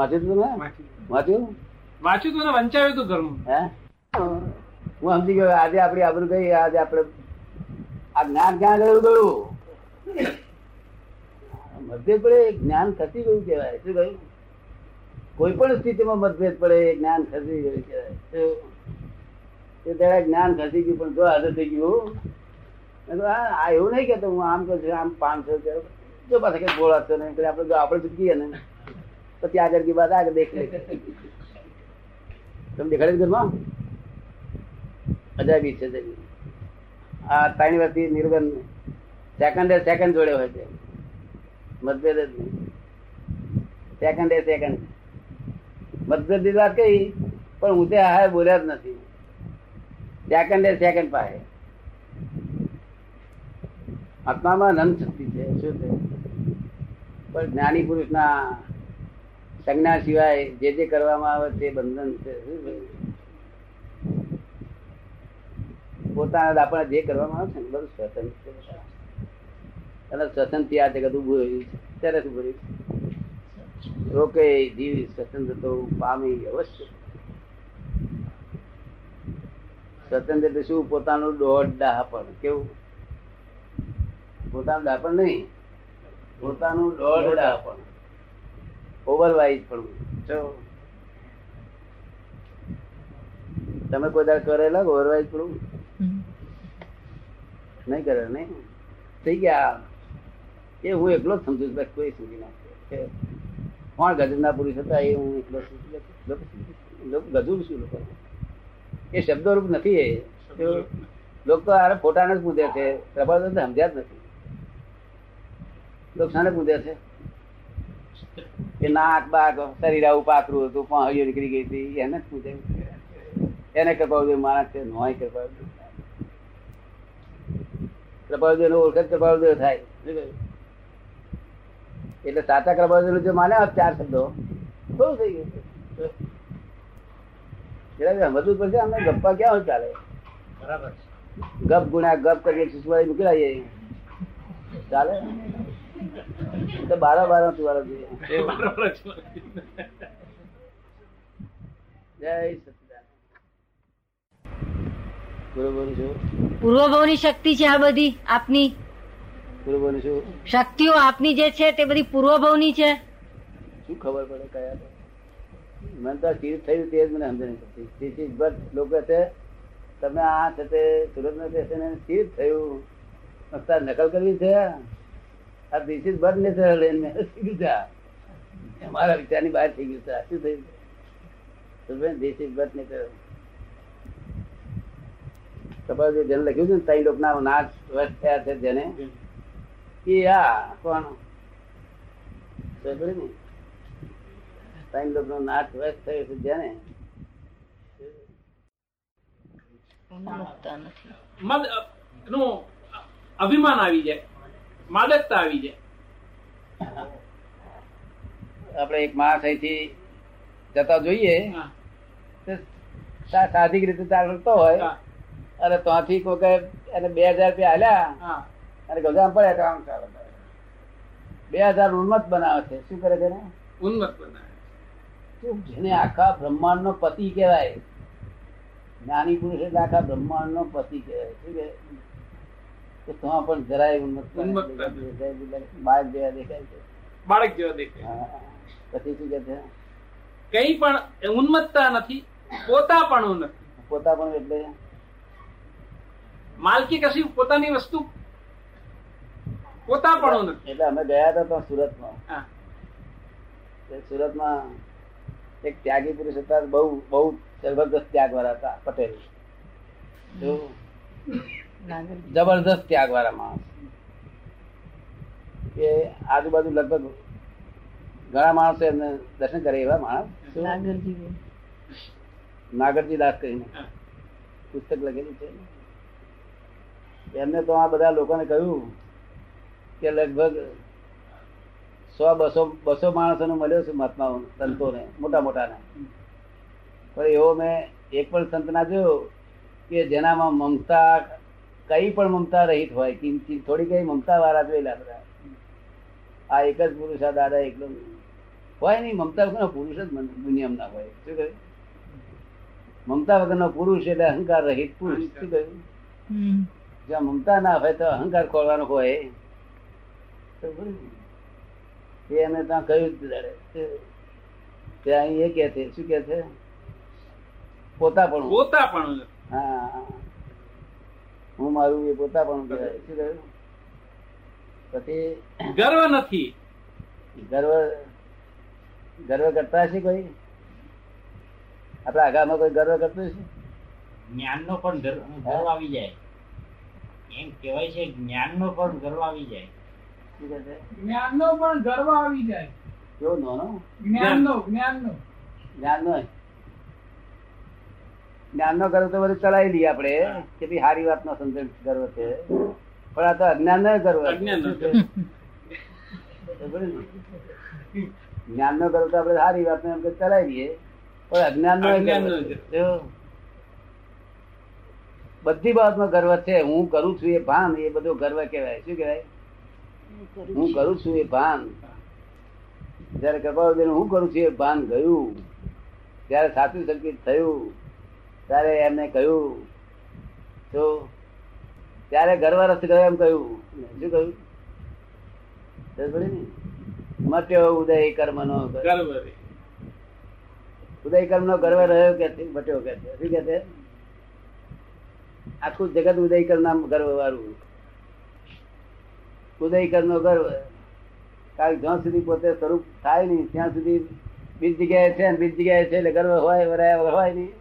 વાંચ્યું તું ને? વાંચ્યું? વાંચ્યું તું ને વંચાવ્યું તું ઘરનું. હે? હું સમજી ગયો આજે આપડી આબરૂ ગઈ આજે આપણે આ જ્ઞાન ક્યાં ગયું ગયું મતભેદ પડે જ્ઞાન ખસી ગયું કહેવાય. શું કહ્યું? કોઈ પણ સ્થિતિમાં મતભેદ પડે જ્ઞાન ખસી ગયું કહેવાય. શું? ત્યારે જ્ઞાન ખસી ગયું પણ જો હાજર થઈ ગયું આ એવું નહીં કેતો હું આમ કહું છું આમ પાંચસો જો પાછા કઈ બોલાતો નહીં આપણે જો આપણે ચૂકીએ ને? ત્રણ વર્ષથી નિર્ગન સેકન્ડ સેકન્ડ જોડે હોય છે. મતભેદ સેકન્ડ સેકન્ડ મતભેદ વાત કહી પણ હું તે હા બોલ્યા જ નથી. સેકન્ડ એ સેકન્ડ પાસે આત્મામાં નંદ શક્તિ છે, શું છે? પણ જ્ઞાની પુરુષના સંજ્ઞા સિવાય જે જે કરવામાં આવે તે બંધન છે. પોતાના દાપણા જે કરવામાં આવે છે ને, બધું સ્વતંત્ર છે. સ્વતંત્ર આ જગત ઉભું રહ્યું છે. ત્યારે શું કર્યું? રોકે જીવ સ્વતંત્ર તો પામી અવશ્ય સ્વતંત્ર એટલે શું? પોતાનું દોઢ ડાહપણ કેવું? પોતાનું ડાપણ નહીં. પોતાનું દોઢ ડાહપણ ઓવરવાઇઝ જો. તમે કોઈ દાડ કરેલા ઓવરવાઇઝ થોડું નહીં કરે નહીં? થઈ ગયા. એ હું એકલો જ સમજુ છું બસ કોઈ સમજી નાખે કોણ ગજબના પુરુષ હતા એ હું એકલો સમજી શકું. લોકો એ શબ્દરૂપ નથી એ. લોકો તો આરે ફોટાને જ પૂજે છે. પ્રભાવ સમજ્યા જ નથી. લોકો શાને પૂજે છે? કે નાક બાક શરીર આવું પાતળું હતું પહાડીઓ નીકળી ગઈ હતી એને જ પૂજે એને કૃપાવદેવ માણસ છે નોય કૃપાવદેવ નો ઓળખ જ કૃપાવદેવ થાય. એટલે સાચા કૃપાવદેવ જો માને આ ચાર શબ્દો. બહુ થઈ ગયું. એટલે સમજવું પડશે અમને ગપ્પા ક્યાં હોય ચાલે? બરાબર ગપ ગુણ્યા ગપ કરીએ સુસવાડી મૂકી લાવીએ. ચાલે? તો બારો બારો તુવારો જોઈએ. પૂર્વભાવની શક્તિ છે આ બધી આપની? પૂરું શું? શક્તિઓ આપની જે છે તે બધી પૂર્વભાવની છે? શું ખબર પડે કયા તો? મને તો સ્થિર થયું તે જ મને સમજ This is લોકો છે. તમે આ છે તે સુરત ના છે ને સ્થિર થયું નકલ કરવી છે? આ this is but natural and થઈ ગયું છે? આ. મારા વિચારની બહાર થઈ ગયું છે. આ શું થયું? ધીસ ઇઝ બટ નેચરલ કપાલ જેને લખ્યું છે ને ત્રણ લોકના નાચ વશ થયા છે જેને એ આ કોણ? ને? ત્રણ લોકનો નાચ વશ થયો છે જેને. અભિમાન આવી જાય. માદકતા આવી જાય. આપણે એક માણસ અહીંથી જતા જોઈએ હા, તો સા- સાહજિક રીતે ચાલતો હોય અને ત્યાંથી કોઈ એને બે હજાર રૂપિયા હાલ્યા હા. અને ગજામ પડ્યા તો આમ ચાલે. બે હજાર ઉન્મત બનાવે છે. શું કરે છે ને ઉન્મત બનાવે જેને આખા બ્રહ્માંડ નો પતિ કહેવાય? જ્ઞાની પુરુષ એટલે આખા બ્રહ્માંડ નો પતિ કહેવાય. શું કે? તો પણ જરાય બાર જેવા દેખાય છે. બાળક જેવા દેખાય પછી શું કે છે? કઈ પણ ઉન્મત્તા નથી પોતા પણ નથી. પોતા પણ એટલે? માલકી કશી પોતાની વસ્તુ? પોતા પણ નથી. એટલે અમે ગયા હતા ત્યાં સુરતમાં. હા, તે સુરતમાં એક ત્યાગી પુરુષ હતા બહુ બહુ જબરદસ્ત ત્યાગ વાળા હતા પટેલ. જબરદસ્ત ત્યાગ વાળા માણસ કે આજુબાજુ લગભગ ઘણા માણસો એમને દર્શન કરે એવા માણસ નાગરજી. દાસ કરીને પુસ્તક લખેલું છે. એમને તો આ બધા લોકોને કહ્યું કે લગભગ સો બસો બસો માણસોને મળ્યો છે મહાત્માઓ સંતોને મોટા મોટાને. પણ એવો મેં એક પણ સંત ના જોયો કે જેનામાં મમતા કઈ પણ મમતા રહિત હોય કિંચિત થોડી કઈ મમતા વાળા જોયેલા બધા. આ એક જ પુરુષ આ દાદા એકલો. હોય નહીં મમતા વગરનો પુરુષ જ દુનિયામાં ના હોય. શું કહ્યું? મમતા વગરનો પુરુષ એટલે અહંકાર રહિત પુરુષ. શું કહ્યું? હમ. જ્યાં મમતા ના હોય તો અહંકાર ખોલવાનો હોય. એને ત્યાં કહ્યું. ત્યાં અહીં એ કે છે. શું કે છે? પોતા પણ પોતા પણ હા. હું મારું એ પોતા પણ કહેવાય શું કહ્યું? પછી ગર્વ નથી. ગર્વ ગર્વ કરતા છે કોઈ? આપણા આગામાં કોઈ ગર્વ કરતું છે જ્ઞાનનો પણ ગર્વ ગર્વ આવી જાય. એમ કહેવાય છે જ્ઞાનનો પણ ગર્વ આવી જાય. જ્ઞાનનો પણ ગર્વ આવી જાય. કેવો નાનો? જ્ઞાનનો જ્ઞાનનો. જ્ઞાન નો જ્ઞાન નો ગર્વ તો બધું ચલાવી લઈએ આપડે કે ભાઈ સારી વાત નો સંતોષ ગર્વ છે. પણ આ તો અજ્ઞાન નો ગર્વ. ને? જ્ઞાન નો. ગર્વ તો આપડે સારી વાત એમ કે ચલાવી લઈએ પણ અજ્ઞાન નો. બધી બાબતમાં ગર્વ છે. હું કરું છું એ ભાન એ બધો ગર્વ કહેવાય. શું કહેવાય? હું કરું છું. એ ભાન. જયારે કૃપાળુદેવ હું કરું છું એ ભાન ગયું. ત્યારે સાચું સંકેત થયું. ત્યારે એમને કહ્યું તો ત્યારે ગર્વ રસ ગયો એમ કહ્યું. શું કહ્યું? મટ્યો ઉદય કર્મ નો ઉદય કર્મ નો ગર્વ રહ્યો કે મટ્યો કે શું કે આખું જગત ઉદય કર્મ નામ ગર્વ વાળું ઉદય કર્મ નો ગર્વ કારણ જ્યાં સુધી પોતે સ્વરૂપ થાય નહીં ત્યાં સુધી બીજ જગ્યાએ છે બીજ જગ્યાએ છે એટલે ગર્વ હોય વરાય હોય નહીં?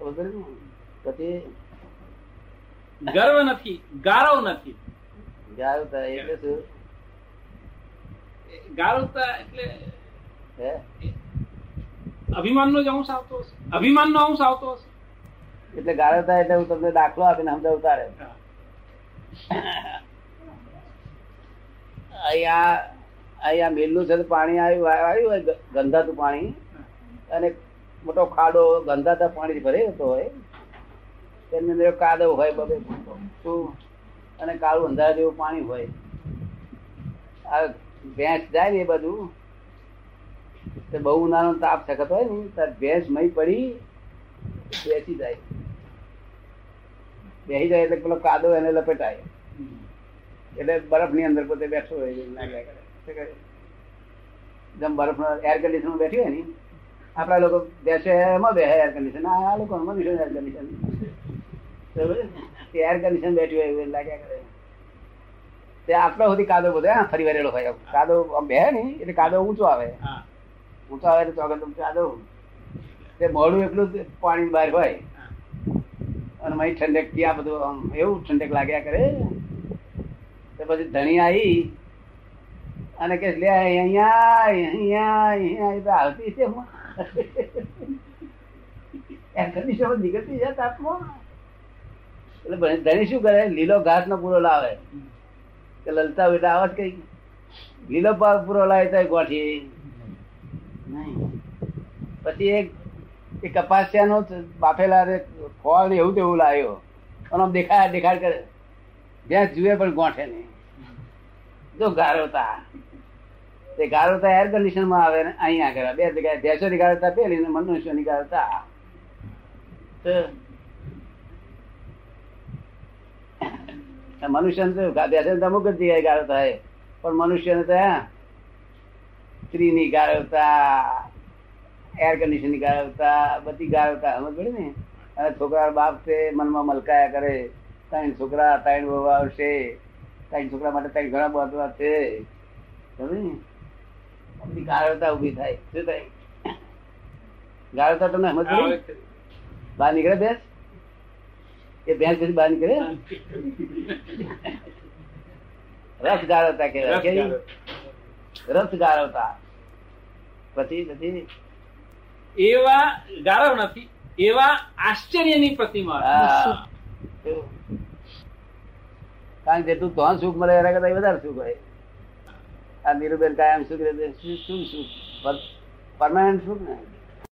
પછી ગર્વ નથી ગારવ નથી. ગારવતા એટલે શું? ગારવતા એટલે હે? અભિમાનનો જ અંશ આવતો હશે. અભિમાનનો અંશ આવતો હશે. એટલે ગાળવતા એટલે હું તમને દાખલો આપીને સમજાવતા રહે. અહીંયા અહીંયા મિલનું છે પાણી આવ્યું આવ્યું હોય ગંધાતું પાણી. અને મોટો ખાડો ગંધાતા પાણી ભરેલો હોય તેની અંદર કાદવ હોય બબે અને કાળું અંધાર જેવું પાણી હોય. આ ભેંસ જાય ને એ બધું તે બહુ ઉનાળો તાપ સખત હોય ને ત્યારે ભેંસ મહી પડી બેસી જાય. બેસી જાય એટલે પેલો કાદવ એને લપેટાય. એટલે બરફની અંદર પોતે બેઠો હોય? જેમ બરફ એર કન્ડિશન બેઠી હોય ને આપણા લોકો બેસે એમાં બે એર કન્ડિશન આ લોકો મનુષ્ય એર કન્ડિશન એર કન્ડિશન બેઠી હોય એવું લાગ્યા કરે. તે આટલા સુધી કાદો બધો હા, ફરી વરેલો હોય કાદો આમ બે ને એટલે કાદો ઊંચો આવે. ઊંચો આવે એટલે ચોગન કાદો તે મોડું એટલું જ પાણી બહાર હોય. અને મય ઠંડક આ બધું આમ એવું ઠંડક લાગ્યા કરે. તો પછી ધણી આવી અને કે લે અહીંયા અહીંયા અહીંયા આવતી છે હું એર કન્ડિશન નીકળતી છે તાપમાં. એટલે ધણી શું કરે? લીલો ઘાસ નો પૂરો લાવે. કે લલતા એટલે આવાજ કઈ. લીલો પાક પૂરો લાવે તો ગોઠી નહીં. પછી એક એ કપાસિયાનો બાફેલા રે ફળ ને એવું તેવું લાવ્યો. અને આમ દેખાય દેખાડ કરે જ્યાં જુએ પણ ગોઠે નહીં. જો ગારો તે ગારોતા એર કન્ડિશનમાં આવે ને અહીંયા આગળ બે જગ્યાએ ભેંસોની ગારોતા પેલી ને મનુષ્યોની ગારોતા તો મનુષ્ય તો અમુક જ જગ્યાએ ગાળો થાય પણ મનુષ્યને તો સ્ત્રી સ્ત્રીની ગાળવતા એર કન્ડિશનની ગાળવતા બધી ગાળવતા સમજ પડી ને? અને છોકરા બાપ છે, મનમાં મલકાયા કરે. ત્રણ છોકરા, ત્રણ વહુ આવશે. ત્રણ છોકરા માટે ત્રણ ઘણા બધા છે. સમજ ને? આ ગાળવતા ઊભી થાય. શું થાય? ગાળવતા તમને સમજ પડી. બહાર નીકળે ભેંસ? એ ભેંસ પછી બહાર નીકળે? રસ ગાળવતા કહેવાય રસ કેવી? રસ ગાળવતા. પછી પછી? એવા ગારવ નથી એવા આશ્ચર્યની પ્રતિમા. કારણ કે તું તો સુખ મળે એના કરતા વધારે સુખ હોય. આ નીરુબેન કાયમ સુખ રહે શું સુખ પરમાનન્ટ સુખ ને?